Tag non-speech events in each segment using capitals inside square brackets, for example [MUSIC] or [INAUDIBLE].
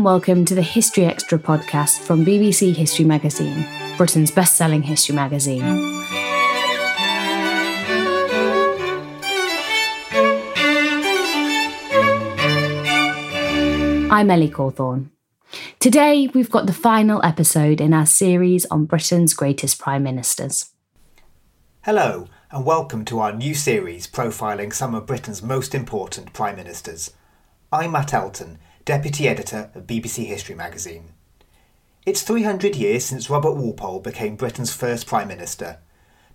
And welcome to the History Extra podcast from BBC History Magazine, Britain's best selling history magazine. I'm Ellie Cawthorne. Today, we've got the final episode in our series on Britain's greatest prime ministers. Hello, and welcome to our new series profiling some of Britain's most important prime ministers. I'm Matt Elton, Deputy Editor of BBC History magazine. It's 300 years since Robert Walpole became Britain's first Prime Minister.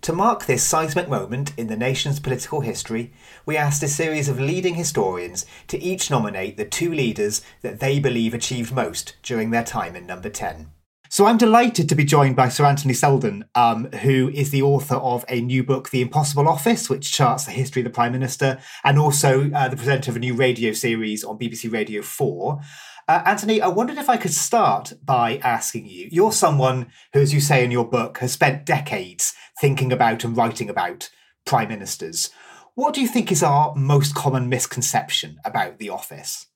To mark this seismic moment in the nation's political history, we asked a series of leading historians to each nominate the two leaders that they believe achieved most during their time in number 10. So I'm delighted to be joined by Sir Anthony Seldon, um, who is the author of a new book, The Impossible Office, which charts the history of the Prime Minister, and also uh, the presenter of a new radio series on BBC Radio 4. Uh, Anthony, I wondered if I could start by asking you. You're someone who, as you say in your book, has spent decades thinking about and writing about prime ministers. What do you think is our most common misconception about the office?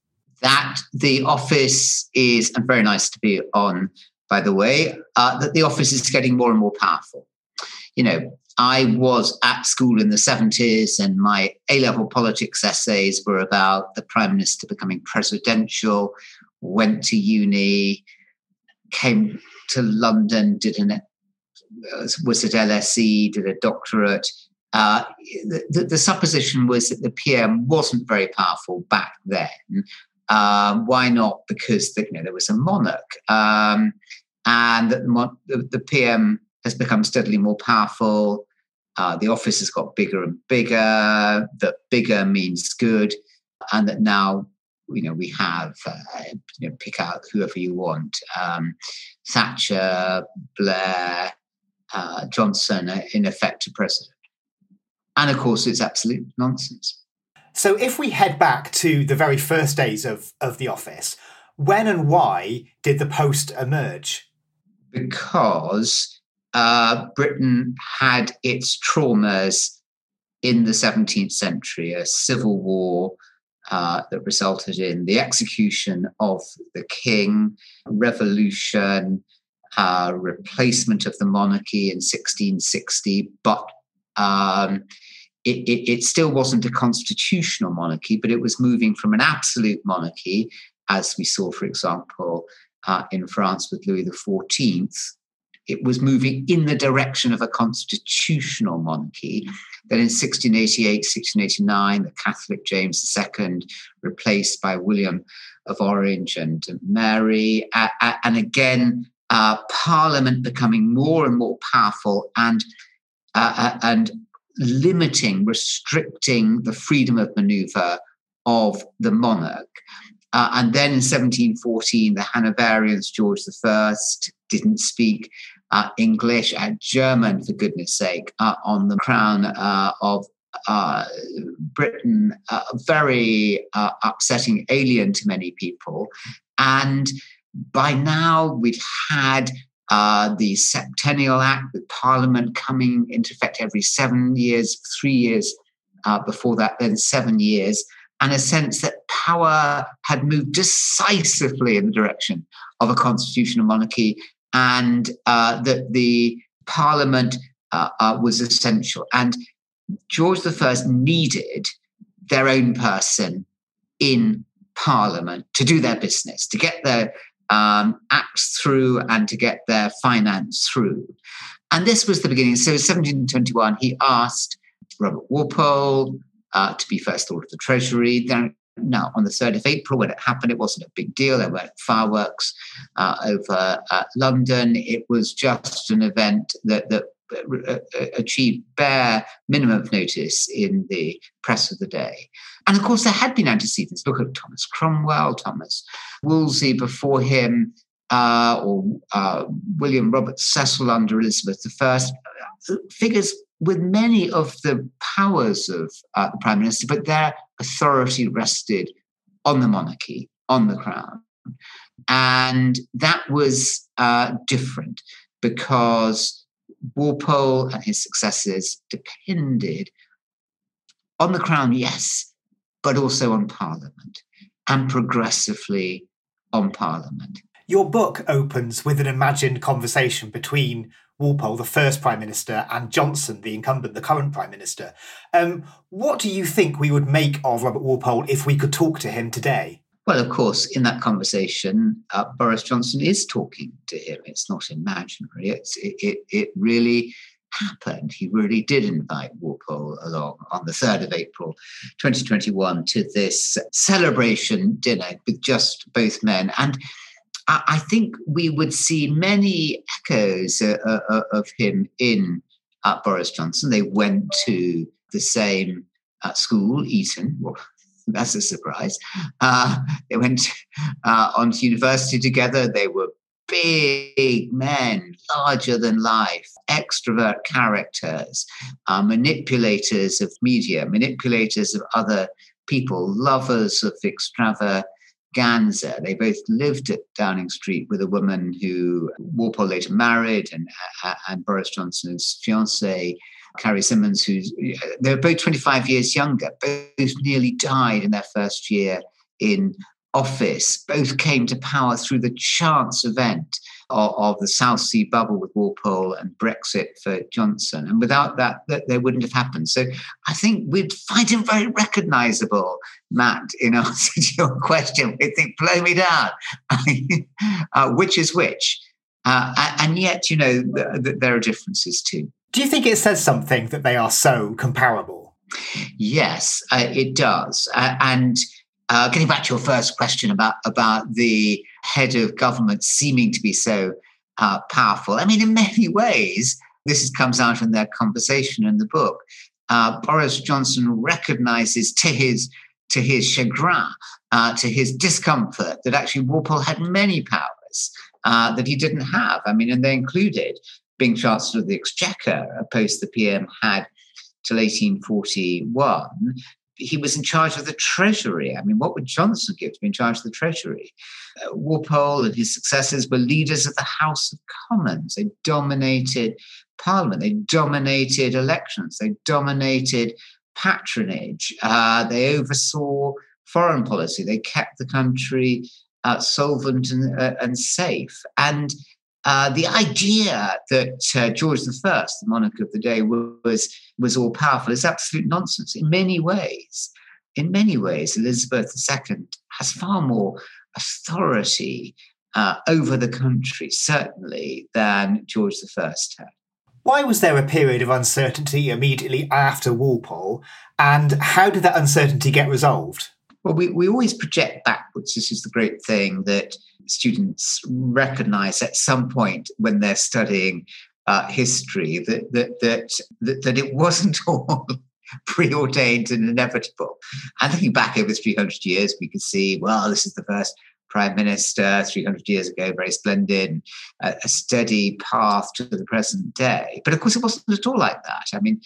That the office is, and very nice to be on, by the way, uh, that the office is getting more and more powerful. You know, I was at school in the 70s, and my A level politics essays were about the prime minister becoming presidential, went to uni, came to London, did an was at LSE, did a doctorate. Uh, the, the, supposition was that the PM wasn't very powerful back then. Um, why not? Because the, you know, there was a monarch, um, and that the, the, PM has become steadily more powerful. Uh, the office has got bigger and bigger. That bigger means good, and that now you know we have uh, you know pick out whoever you want um, Thatcher, Blair, uh, Johnson, in effect, a president. And of course, it's absolute nonsense. So, if we head back to the very first days of, of the office, when and why did the post emerge? Because uh, Britain had its traumas in the 17th century, a civil war uh, that resulted in the execution of the king, revolution, uh, replacement of the monarchy in 1660, but um, it, it, it, still wasn't a constitutional monarchy, but it was moving from an absolute monarchy, as we saw, for example, uh, in France with Louis XIV. It was moving in the direction of a constitutional monarchy. Then in 1688, 1689, the Catholic James II, replaced by William of Orange and Mary, uh, and again, uh, Parliament becoming more and more powerful and uh, uh, and limiting, restricting the freedom of manoeuvre of the monarch. Uh, and then in 1714, the Hanoverians, George I, didn't speak uh, English and German, for goodness sake, uh, on the crown uh, of uh, Britain, uh, very upsetting, alien to many people. And by now, we'd had uh, the Septennial Act the Parliament coming into effect every seven years, three years uh, before that, then seven years, and a sense that power had moved decisively in the direction of a constitutional monarchy and uh, that the Parliament uh, uh, was essential. And George I needed their own person in Parliament to do their business, to get their um, acts through and to get their finance through. And this was the beginning. So, 1721, he asked Robert Walpole uh, to be First Lord of the Treasury. Then, now, on the 3rd of April, when it happened, it wasn't a big deal. There weren't fireworks uh, over uh, London. It was just an event that, that uh, uh, achieved bare minimum of notice in the press of the day. And of course, there had been antecedents. Look at Thomas Cromwell, Thomas Wolsey before him, uh, or uh, William Robert Cecil under Elizabeth I, figures with many of the powers of uh, the prime minister, but their authority rested on the monarchy, on the crown. And that was uh, different because Walpole and his successors depended on the crown, yes, but also on Parliament and progressively on Parliament. Your book opens with an imagined conversation between Walpole, the first Prime Minister, and Johnson, the incumbent, the current Prime Minister. Um, what do you think we would make of Robert Walpole if we could talk to him today? Well, of course, in that conversation, uh, Boris Johnson is talking to him. It's not imaginary. It's, it, it, it really happened. He really did invite Walpole along on the 3rd of April 2021 to this celebration dinner with just both men. And I, think we would see many echoes uh, uh, uh of him in uh, Boris Johnson. They went to the same uh, school, Eton, well, [LAUGHS] that's a surprise. Uh, they went on to university together. They were big men, larger than life, extrovert characters, manipulators of media, manipulators of other people, lovers of extravaganza. They both lived at Downing Street with a woman who Walpole later married, and, uh, and Boris Johnson's fiancée. Carrie Symonds, who's they were both 25 years younger, both nearly died in their first year in office. Both came to power through the chance event of, of, the South Sea bubble with Walpole and Brexit for Johnson. And without that, that, they wouldn't have happened. So I think we'd find him very recognizable, Matt, in [LAUGHS] answer to your question. We think, blow me down. [LAUGHS] uh, which is which? Uh, and yet, you know, th- th- there are differences too. Do you think it says something that they are so comparable? Yes, uh, it does. Uh, and uh, getting back to your first question about about the head of government seeming to be so uh, powerful, I mean, in many ways, this comes out in their conversation in the book. Uh, Boris Johnson recognizes to his to his chagrin, uh, to his discomfort, that actually Walpole had many powers. Uh, that he didn't have. I mean, and they included being Chancellor of the Exchequer, a post the PM had till 1841, he was in charge of the Treasury. I mean, what would Johnson give to be in charge of the Treasury? Uh, Walpole and his successors were leaders of the House of Commons. They dominated Parliament, they dominated elections, they dominated patronage, uh, they oversaw foreign policy, they kept the country uh, solvent and, uh, and safe. And uh, the idea that uh, George I, the monarch of the day, was was all powerful is absolute nonsense. In many ways, in many ways, Elizabeth II has far more authority uh, over the country, certainly, than George I had. Why was there a period of uncertainty immediately after Walpole, and how did that uncertainty get resolved? Well, we, we always project backwards. This is the great thing that students recognize at some point when they're studying uh, history that, that, that, that, it wasn't [LAUGHS] all preordained and inevitable. And looking back over 300 years, we could see, well, this is the first prime minister 300 years ago, very splendid, a, a steady path to the present day. But of course, it wasn't at all like that. I mean,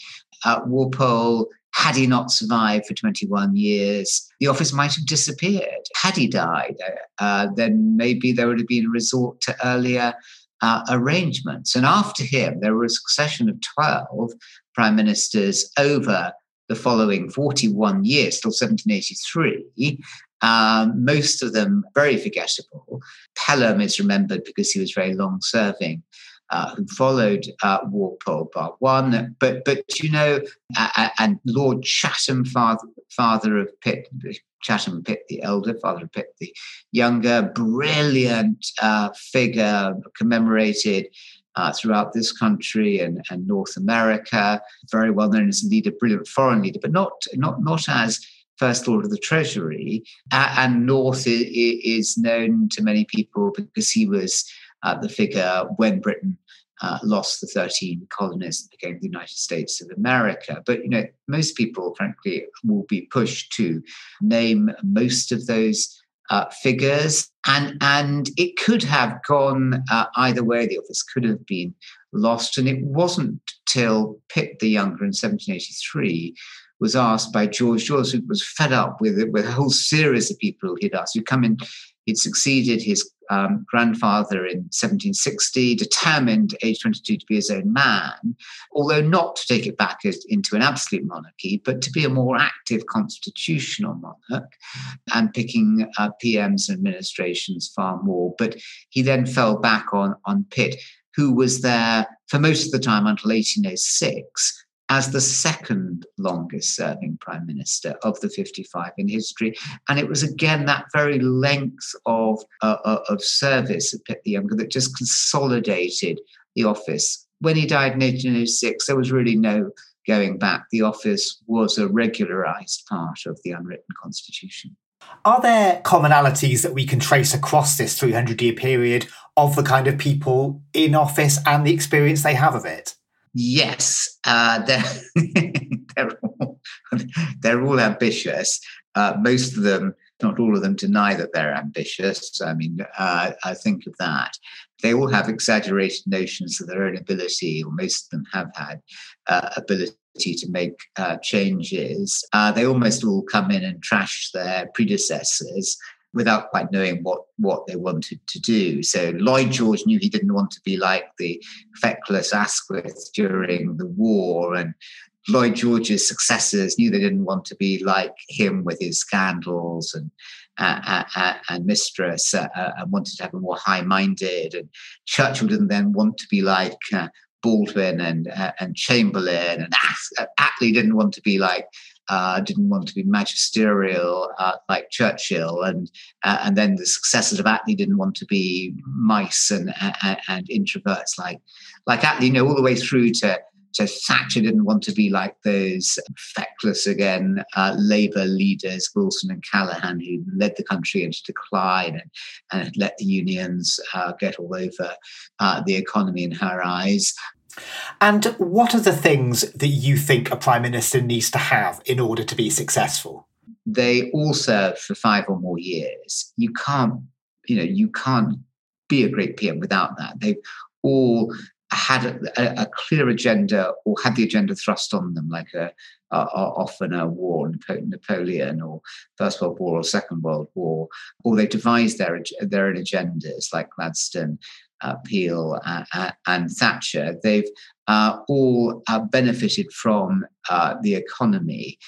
uh, Walpole had he not survived for 21 years, the office might have disappeared. Had he died, uh, then maybe there would have been a resort to earlier uh, arrangements. And after him, there were a succession of 12 prime ministers over the following 41 years till 1783. Um, most of them very forgettable. Pelham is remembered because he was very long serving uh, who followed uh, Walpole bar one. But but you know, uh, and Lord Chatham, father father of Pitt, Chatham Pitt the elder, father of Pitt the younger, brilliant uh, figure commemorated. Uh, throughout this country and, and North America, very well known as a leader, brilliant foreign leader, but not not not as First Lord of the Treasury. and North is known to many people because he was uh, the figure when Britain uh, lost the 13 colonies and became the United States of America. But you know, most people, frankly, will be pushed to name most of those uh, figures, and and it could have gone uh, either way. The office could have been lost, and it wasn't till Pitt the Younger in 1783 was asked by George George, who was fed up with with a whole series of people he'd asked. who come in He'd succeeded his um, grandfather in 1760, determined, age 22, to be his own man, although not to take it back as, into an absolute monarchy, but to be a more active constitutional monarch and picking uh, PMs and administrations far more. But he then fell back on, on Pitt, who was there for most of the time until 1806 as the second longest serving prime minister of the 55 in history. And it was again that very length of, uh, uh of service of Pitt the Younger that just consolidated the office. When he died in 1806, there was really no going back. The office was a regularized part of the unwritten constitution. Are there commonalities that we can trace across this 300 year period of the kind of people in office and the experience they have of it? Yes, uh, they're, [LAUGHS] they're, all, they're all ambitious. Uh, most of them, not all of them, deny that they're ambitious. I mean, uh, I think of that. They all have exaggerated notions of their own ability, or most of them have had uh, ability to make uh, changes. Uh, they almost all come in and trash their predecessors without quite knowing what what they wanted to do. So Lloyd George knew he didn't want to be like the feckless Asquith during the war, and Lloyd George's successors knew they didn't want to be like him with his scandals and uh, uh, uh and mistress, uh, uh, and wanted to have a more high-minded. And Churchill didn't then want to be like. Uh, Baldwin and and Chamberlain and Attlee didn't want to be like uh, didn't want to be magisterial uh, like Churchill, and uh, and then the successors of Attlee didn't want to be mice and, and, and introverts like like Attlee. You know, all the way through to to Thatcher didn't want to be like those feckless again uh, Labour leaders, Wilson and Callaghan, who led the country into decline and, and let the unions uh, get all over uh, the economy in her eyes. And what are the things that you think a prime minister needs to have in order to be successful? They all serve for five or more years. You can't, you know, you can't be a great PM without that. They've all had a, a clear agenda or had the agenda thrust on them, like a, a, often a war, Napoleon, or First World War, or Second World War, or they devised their their own agendas, like Gladstone uh, Peel uh, uh, and Thatcher, they've uh, all uh, benefited from uh, the economy.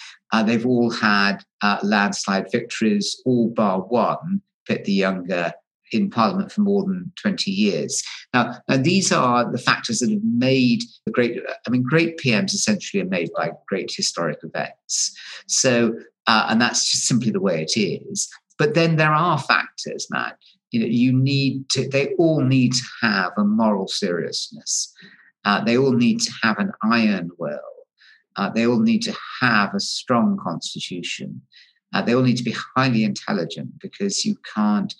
they've all had landslide victories, all bar one, Pitt the Younger, in Parliament for more than 20 years. Now, now, these are the factors that have made the great, I mean, great PMs essentially are made by great historic events. So, and that's just simply the way it is. But then there are factors, Matt, you know you need to they all need to have a moral seriousness uh, they all need to have an iron will uh, they all need to have a strong constitution Uh, they all need to be highly intelligent because you can't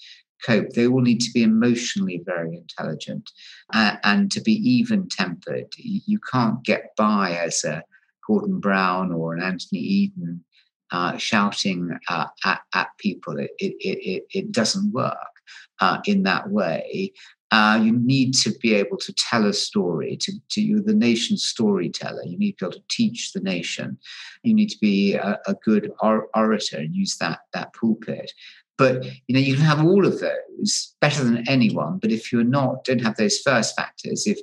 cope. They all need to be emotionally very intelligent uh, and to be even tempered. You can't get by as a Gordon Brown or an Anthony Eden uh, shouting uh, at, at, people. It, it, it, it doesn't work uh, in that way. Uh, you need to be able to tell a story. To, to you, the nation's storyteller. You need to be able to teach the nation. You need to be a, a good or- orator and use that that pulpit. But you know, you can have all of those better than anyone. But if you're not, don't have those first factors, if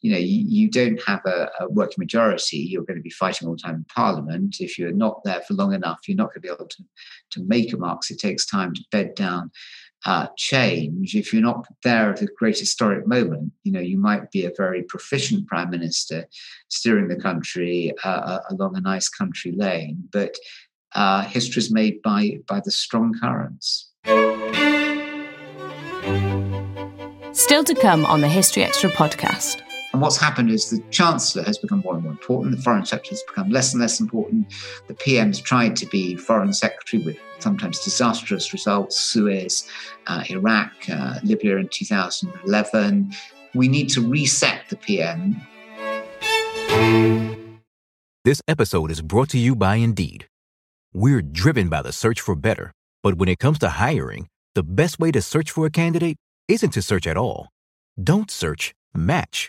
you know you, you don't have a, a, working majority, you're going to be fighting all the time in Parliament. If you're not there for long enough, you're not going to be able to to make a mark. So it takes time to bed down uh, change. If you're not there at a great historic moment, you know you might be a very proficient prime minister steering the country uh, along a nice country lane, but uh, history is made by by the strong currents. Still to come on the History Extra podcast. And what's happened is the Chancellor has become more and more important, the Foreign Secretary has become less and less important. The PM's tried to be Foreign Secretary with sometimes disastrous results Suez, uh, Iraq, uh, Libya in 2011. We need to reset the PM. This episode is brought to you by Indeed. We're driven by the search for better, but when it comes to hiring, the best way to search for a candidate isn't to search at all. Don't search, match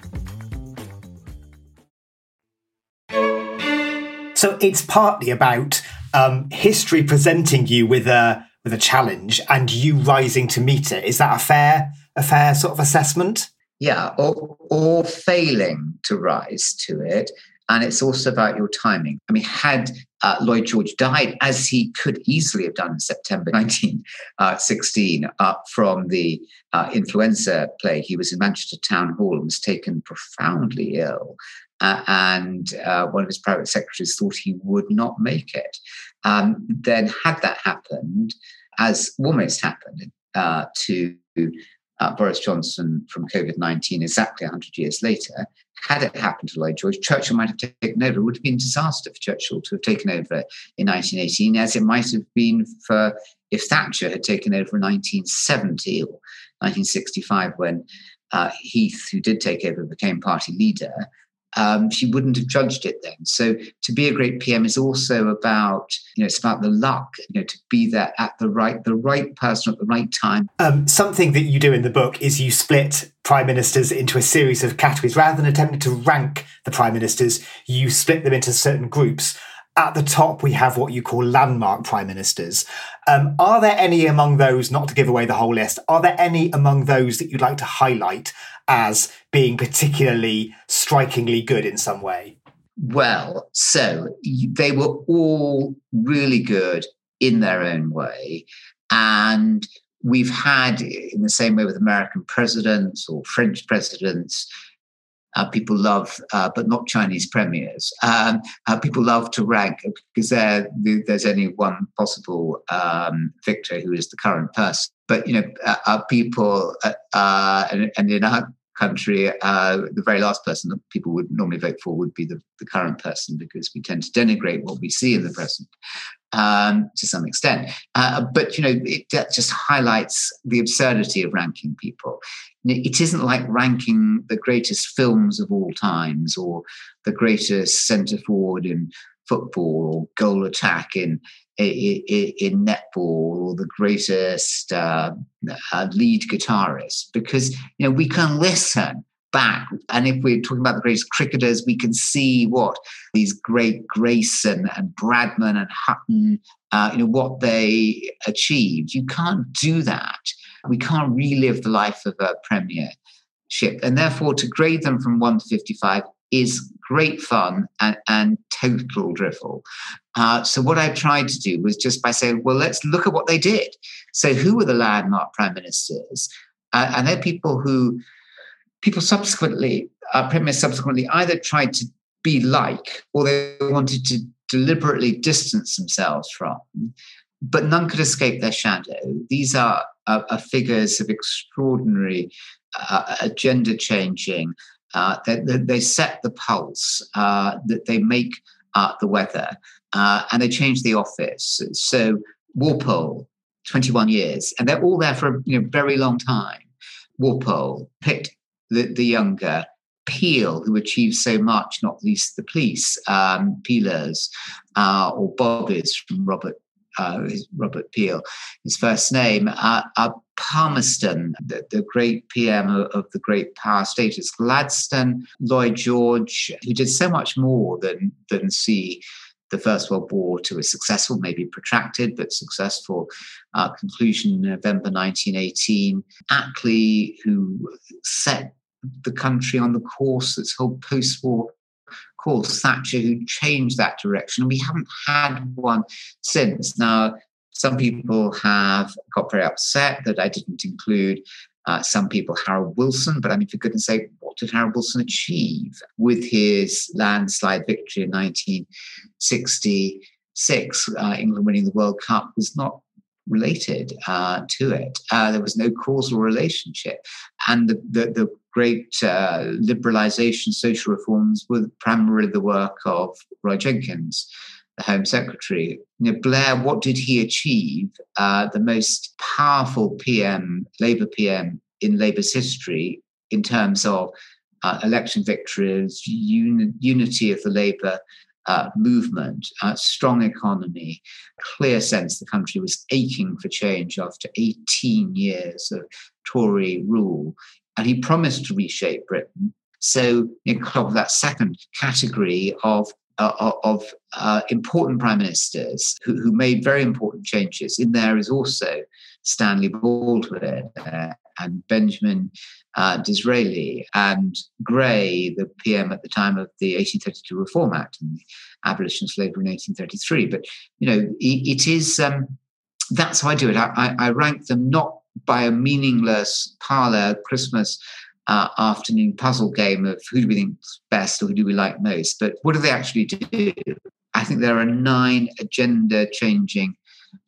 So it's partly about um, history presenting you with a with a challenge and you rising to meet it. Is that a fair a fair sort of assessment? Yeah, or or failing to rise to it. And it's also about your timing. I mean, had uh, Lloyd George died, as he could easily have done in September [LAUGHS] 1916, uh, from the uh, influenza plague, he was in Manchester Town Hall and was taken profoundly ill uh, and uh, one of his private secretaries thought he would not make it. Um, then, had that happened, as almost happened uh, to uh, Boris Johnson from COVID 19 exactly 100 years later, had it happened to Lloyd George, Churchill might have taken over. It would have been a disaster for Churchill to have taken over in 1918, as it might have been for if Thatcher had taken over in 1970 or 1965 when uh, Heath, who did take over, became party leader um, she wouldn't have judged it then. So to be a great PM is also about, you know, it's about the luck, you know, to be there at the right, the right person at the right time. Um, something that you do in the book is you split prime ministers into a series of categories rather than attempting to rank the prime ministers. You split them into certain groups. At the top, we have what you call landmark prime ministers. Um, are there any among those, not to give away the whole list, are there any among those that you'd like to highlight as being particularly strikingly good in some way? Well, so they were all really good in their own way. And we've had, in the same way with American presidents or French presidents, uh, people love, uh, but not Chinese premiers. Um, uh, people love to rank because there's only one possible um, victor who is the current person. But you know, uh, uh, people, uh, and, and, in our country, the very last person that people would normally vote for would be the, the current person because we tend to denigrate what we see in the present um, to some extent. Uh, but you know, it that just highlights the absurdity of ranking people. It isn't like ranking the greatest films of all times or the greatest centre forward in football or goal attack in in, netball or the greatest uh, uh, lead guitarist because you know we can listen back. And if we're talking about the greatest cricketers, we can see what these great Grayson and Bradman and Hutton, uh, you know, what they achieved. You can't do that. We can't relive the life of a premiership. And therefore, to grade them from 1 to 55 is great fun and, and total drivel. Uh, so what I tried to do was just by saying, well, let's look at what they did. So who were the landmark prime ministers? Uh, and they're people who people subsequently, uh, premiers subsequently either tried to be like or they wanted to deliberately distance themselves from, but none could escape their shadow. These are, are, are figures of extraordinary uh, agenda changing. Uh, they, they, set the pulse, uh, that they make uh, the weather, uh, and they change the office. So Walpole, 21 years, and they're all there for a you know, very long time. Walpole Pitt the, the younger, Peel, who achieved so much, not least the police, um, Peelers, uh, or Bobbies from Robert uh, Robert Peel, his first name, uh, uh, Palmerston, the, the, great PM of, of, the great power status, Gladstone, Lloyd George, who did so much more than, than see the First World War to a successful, maybe protracted, but successful uh, conclusion in November 1918. Attlee, who set the country on the course that's whole post-war course. Thatcher, who changed that direction, and we haven't had one since. Now, some people have got very upset that I didn't include uh, some people Harold Wilson, but I mean, for goodness sake, what did Harold Wilson achieve with his landslide victory in 1966? Uh, England winning the World Cup was not related uh, to it. Uh, there was no causal relationship. And the, the, the great uh, liberalisation, social reforms were primarily the work of Roy Jenkins, Home Secretary. You know, Blair, what did he achieve? Uh, the most powerful PM, Labour PM in Labour's history in terms of uh, election victories, uni- unity of the Labour uh, movement, uh, strong economy, clear sense the country was aching for change after 18 years of Tory rule. And he promised to reshape Britain. So, in of that second category of uh, of uh, important prime ministers who, who, made very important changes. In there is also Stanley Baldwin uh, and Benjamin uh, Disraeli and Grey, the PM at the time of the 1832 Reform Act and the abolition of slavery in 1833. But you know, it, it is um, that's how I do it. I, I, I, rank them not by a meaningless parlor Christmas uh, afternoon puzzle game of who do we think's best or who do we like most, but what do they actually do? I think there are nine agenda changing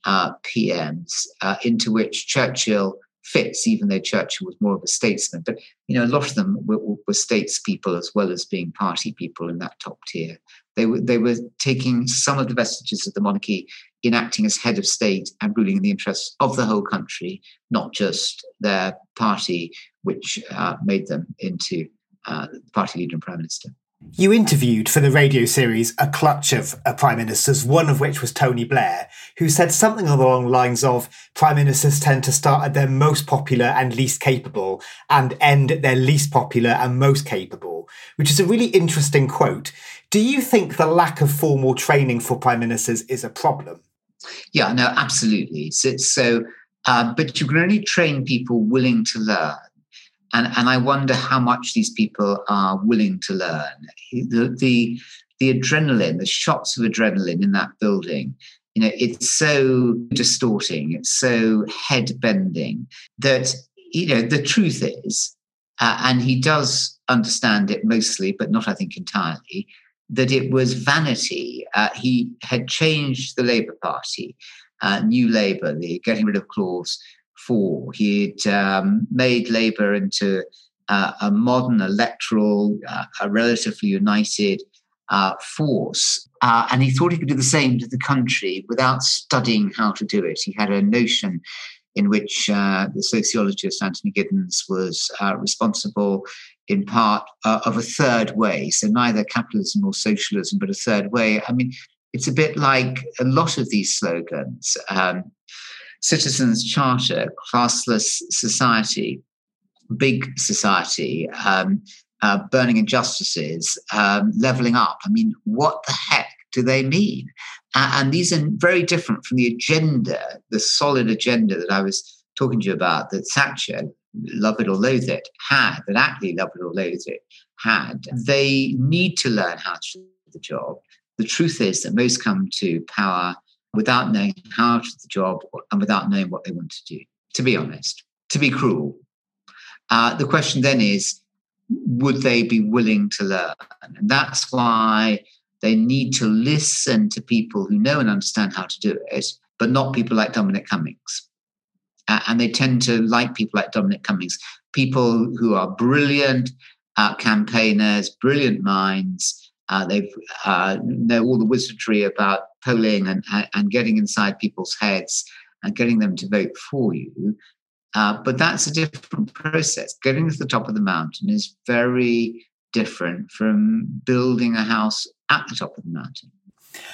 uh, PMs uh, into which Churchill fits, even though Churchill was more of a statesman. But you know, a lot of them were, were statespeople as well as being party people in that top tier. They were they were taking some of the vestiges of the monarchy in acting as head of state and ruling in the interests of the whole country, not just their party, which uh, made them into uh, party leader and prime minister. You interviewed for the radio series a clutch of uh, prime ministers, one of which was Tony Blair, who said something along the lines of prime ministers tend to start at their most popular and least capable and end at their least popular and most capable. which is a really interesting quote. Do you think the lack of formal training for prime ministers is a problem? Yeah, no, absolutely. So, so uh, but you can only train people willing to learn. And, and I wonder how much these people are willing to learn. The, the, the adrenaline, the shots of adrenaline in that building, you know, it's so distorting, it's so head bending that, you know, the truth is, uh, and he does understand it mostly, but not, I think, entirely, that it was vanity. Uh, he had changed the Labour Party, uh, New Labour, the getting rid of clause four. He had um, made Labour into uh, a modern electoral, uh, a relatively united uh, force. Uh, and he thought he could do the same to the country without studying how to do it. He had a notion in which uh, the sociologist Anthony Giddens was uh, responsible in part of a third way. So neither capitalism nor socialism, but a third way. I mean, it's a bit like a lot of these slogans. Um, citizens charter, classless society, big society, um, uh, burning injustices, um, leveling up. I mean, what the heck do they mean? Uh, and these are very different from the agenda, the solid agenda that I was talking to you about that Thatcher, love it or loathe it, had, that Attlee, love it or loathe it, had. They need to learn how to do the job. The truth is that most come to power without knowing how to do the job and without knowing what they want to do, to be honest, to be cruel. Uh, the question then is would they be willing to learn? And that's why they need to listen to people who know and understand how to do it, but not people like Dominic Cummings. Uh, and they tend to like people like Dominic Cummings, people who are brilliant uh, campaigners, brilliant minds. Uh, they uh, know all the wizardry about polling and, and getting inside people's heads and getting them to vote for you. Uh, but that's a different process. Getting to the top of the mountain is very different from building a house at the top of the mountain.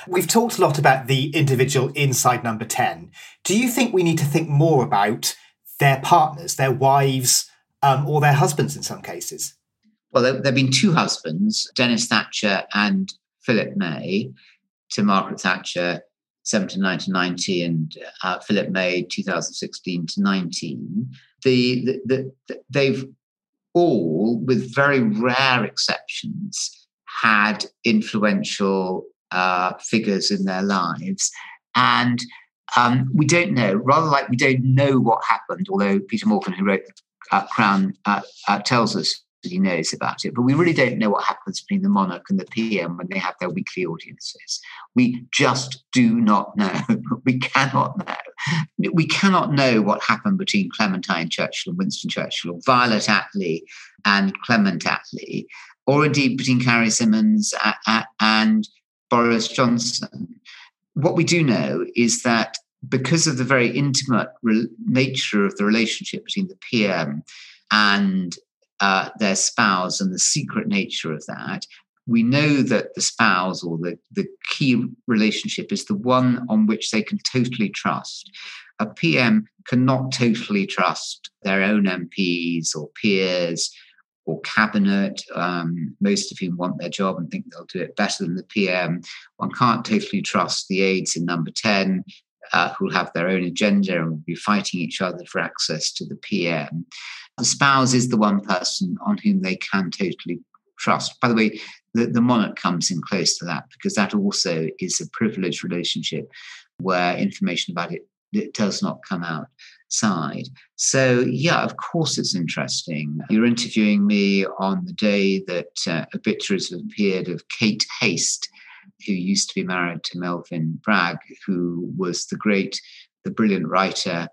We've talked a lot about the individual inside number 10. Do you think we need to think more about their partners, their wives, um, or their husbands in some cases? Well, there, have been two husbands, Denis Thatcher and Philip May, to Margaret Thatcher 79 to 90 and uh, Philip May 2016 to 19, the, the, the, they've all, with very rare exceptions, had influential uh, figures in their lives. And um, we don't know, rather like we don't know what happened, although Peter Morgan, who wrote uh, Crown, uh, uh tells us he knows about it. But we really don't know what happens between the monarch and the PM when they have their weekly audiences. We just do not know. [LAUGHS] we cannot know. We cannot know what happened between Clementine Churchill and Winston Churchill, or Violet Attlee and Clement Attlee, or indeed between Carrie Symonds and Boris Johnson. What we do know is that because of the very intimate nature of the relationship between the PM and uh, their spouse and the secret nature of that, we know that the spouse or the, the key relationship is the one on which they can totally trust. A PM cannot totally trust their own MPs or peers or cabinet, um, most of whom want their job and think they'll do it better than the PM. One can't totally trust the aides in number 10 uh, who'll have their own agenda and will be fighting each other for access to the PM. The spouse is the one person on whom they can totally trust. By the way, the, the monarch comes in close to that because that also is a privileged relationship where information about it, it does not come outside. So, yeah, of course it's interesting. You're interviewing me on the day that uh, obituaries appeared of Kate Haste, who used to be married to Melvyn Bragg, who was the great, the brilliant writer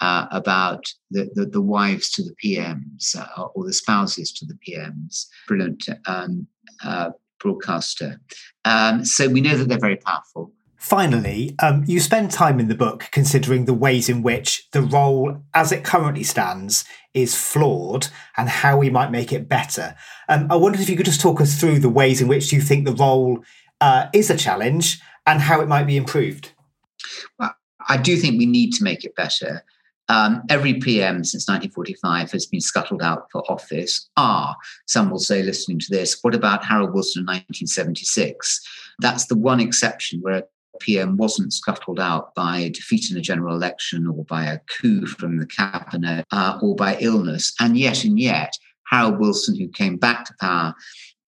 uh, about the, the, the, wives to the PMs uh, or the spouses to the PMs. Brilliant um, uh, broadcaster. Um, so we know that they're very powerful. Finally, um, you spend time in the book considering the ways in which the role as it currently stands is flawed and how we might make it better. Um, I wondered if you could just talk us through the ways in which you think the role uh, is a challenge and how it might be improved. Well, I do think we need to make it better. um, every PM since 1945 has been scuttled out for office. Ah, some will say, listening to this, what about Harold Wilson in 1976? That's the one exception where a PM wasn't scuttled out by defeat in a general election or by a coup from the cabinet uh, or by illness. And yet, and yet, Harold Wilson, who came back to power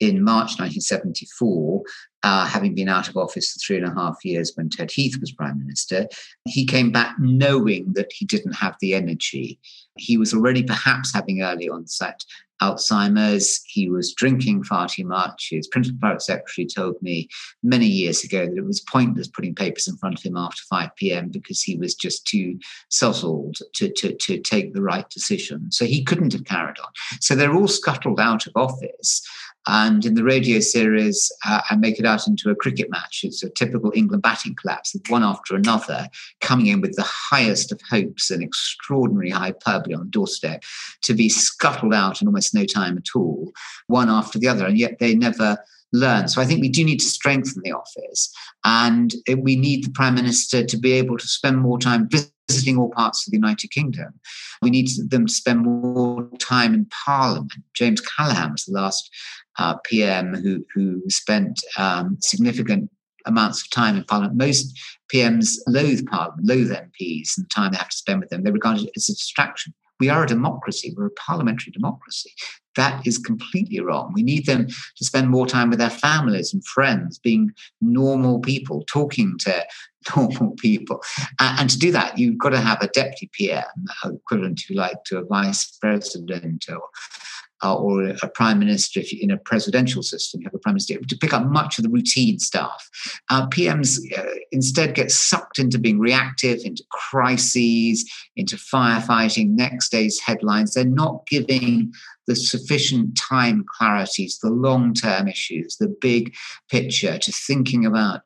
in March 1974, uh, having been out of office for three and a half years when Ted Heath was prime minister, he came back knowing that he didn't have the energy. He was already perhaps having early onset Alzheimer's. He was drinking far too much. His principal private secretary told me many years ago that it was pointless putting papers in front of him after 5 p.m. because he was just too sozzled to, to, to take the right decision. So he couldn't have carried on. So they're all scuttled out of office. And in the radio series, uh, I make it out into a cricket match. It's a typical England batting collapse, one after another, coming in with the highest of hopes and extraordinary hyperbole on doorstep to be scuttled out in almost no time at all, one after the other. And yet they never learn. So I think we do need to strengthen the office. And we need the Prime Minister to be able to spend more time visiting all parts of the United Kingdom. We need them to spend more time in Parliament. James Callaghan was the last uh, PM who, who spent um, significant amounts of time in Parliament. Most PMs loathe Parliament, loathe MPs and the time they have to spend with them. They regard it as a distraction. We are a democracy, we're a parliamentary democracy. That is completely wrong. We need them to spend more time with their families and friends, being normal people, talking to [LAUGHS] normal people. and to do that, you've got to have a deputy PM, uh, equivalent, if you like, to a vice president or uh, or a prime minister, if you, in a presidential system, you have a prime minister to pick up much of the routine stuff. Uh, PMs uh, instead get sucked into being reactive, into crises, into firefighting, next day's headlines. They're not giving the sufficient time clarity to the long term issues, the big picture, to thinking about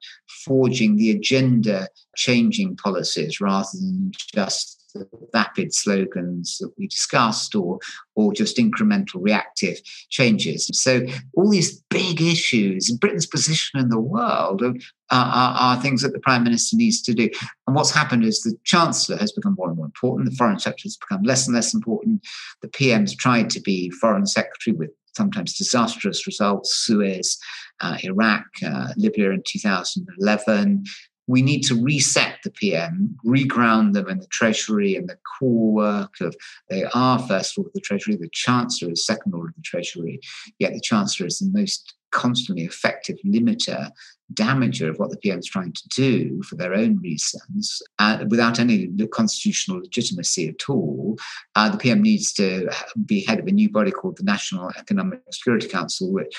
forging the agenda changing policies rather than just the vapid slogans that we discussed or or just incremental reactive changes. So all these big issues, Britain's position in the world are, are, are, things that the Prime Minister needs to do. And what's happened is the Chancellor has become more and more important, the Foreign Secretary has become less and less important. The PM's tried to be Foreign Secretary with sometimes disastrous results, Suez, uh, Iraq, uh, Libya in 2011 we need to reset the PM, reground them in the Treasury and the core work of they are first of the Treasury, the Chancellor is Second Lord of the Treasury, yet the Chancellor is the most constantly effective limiter, damager of what the PM is trying to do for their own reasons, uh, without any constitutional legitimacy at all. Uh, the PM needs to be head of a new body called the National Economic Security Council, which,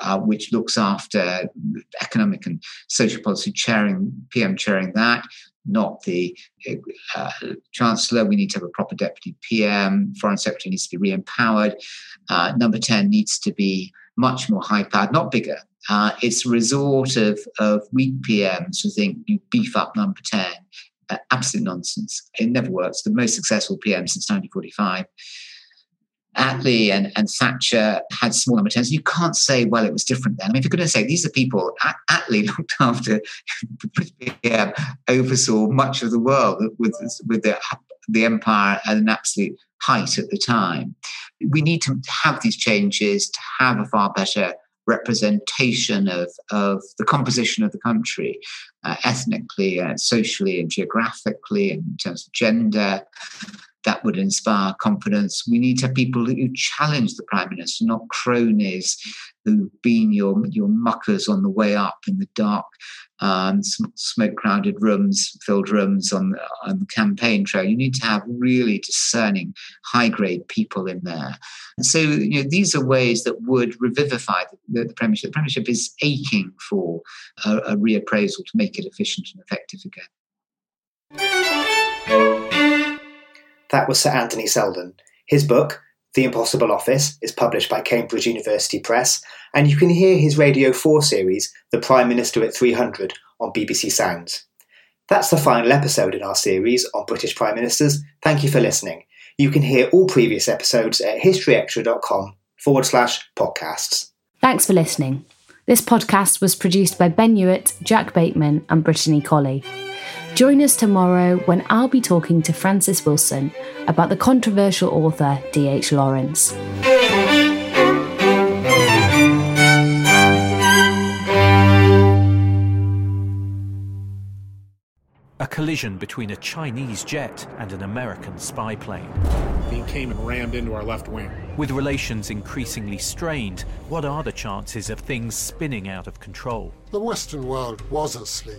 uh, which looks after economic and social policy, chairing PM chairing that not the uh, chancellor. We need to have a proper deputy PM. Foreign secretary needs to be re-empowered. Uh, number ten needs to be much more high powered, not bigger. Uh, it's a resort of, of weak PMs who think you beef up number 10. Uh, absolute nonsense. It never works. The most successful PM since 1945. Attlee and, and Thatcher had small number 10s. You can't say, well, it was different then. I mean, if you're going to say these are people, Attlee [LAUGHS] looked after PM, oversaw much of the world with, with the, the empire at an absolute height at the time. We need to have these changes to have a far better representation of, of the composition of the country, uh, ethnically, uh, socially, and geographically, in terms of gender. That would inspire confidence. We need to have people who challenge the prime minister, not cronies who've been your your muckers on the way up in the dark um, smoke crowded rooms, filled rooms on the, on the campaign trail. You need to have really discerning, high grade people in there. And so, you know, these are ways that would revivify the, the Premiership. The Premiership is aching for a, a reappraisal to make it efficient and effective again. That was Sir Anthony Seldon. His book, The Impossible Office, is published by Cambridge University Press, and you can hear his Radio 4 series, The Prime Minister at 300, on BBC Sounds. That's the final episode in our series on British Prime Ministers. Thank you for listening. You can hear all previous episodes at historyextra.com forward slash podcasts. Thanks for listening. This podcast was produced by Ben Hewitt, Jack Bateman, and Brittany Colley. Join us tomorrow when I'll be talking to Frances Wilson about the controversial author D.H. Lawrence. A collision between a Chinese jet and an American spy plane. He came and rammed into our left wing. With relations increasingly strained, what are the chances of things spinning out of control? The Western world was asleep.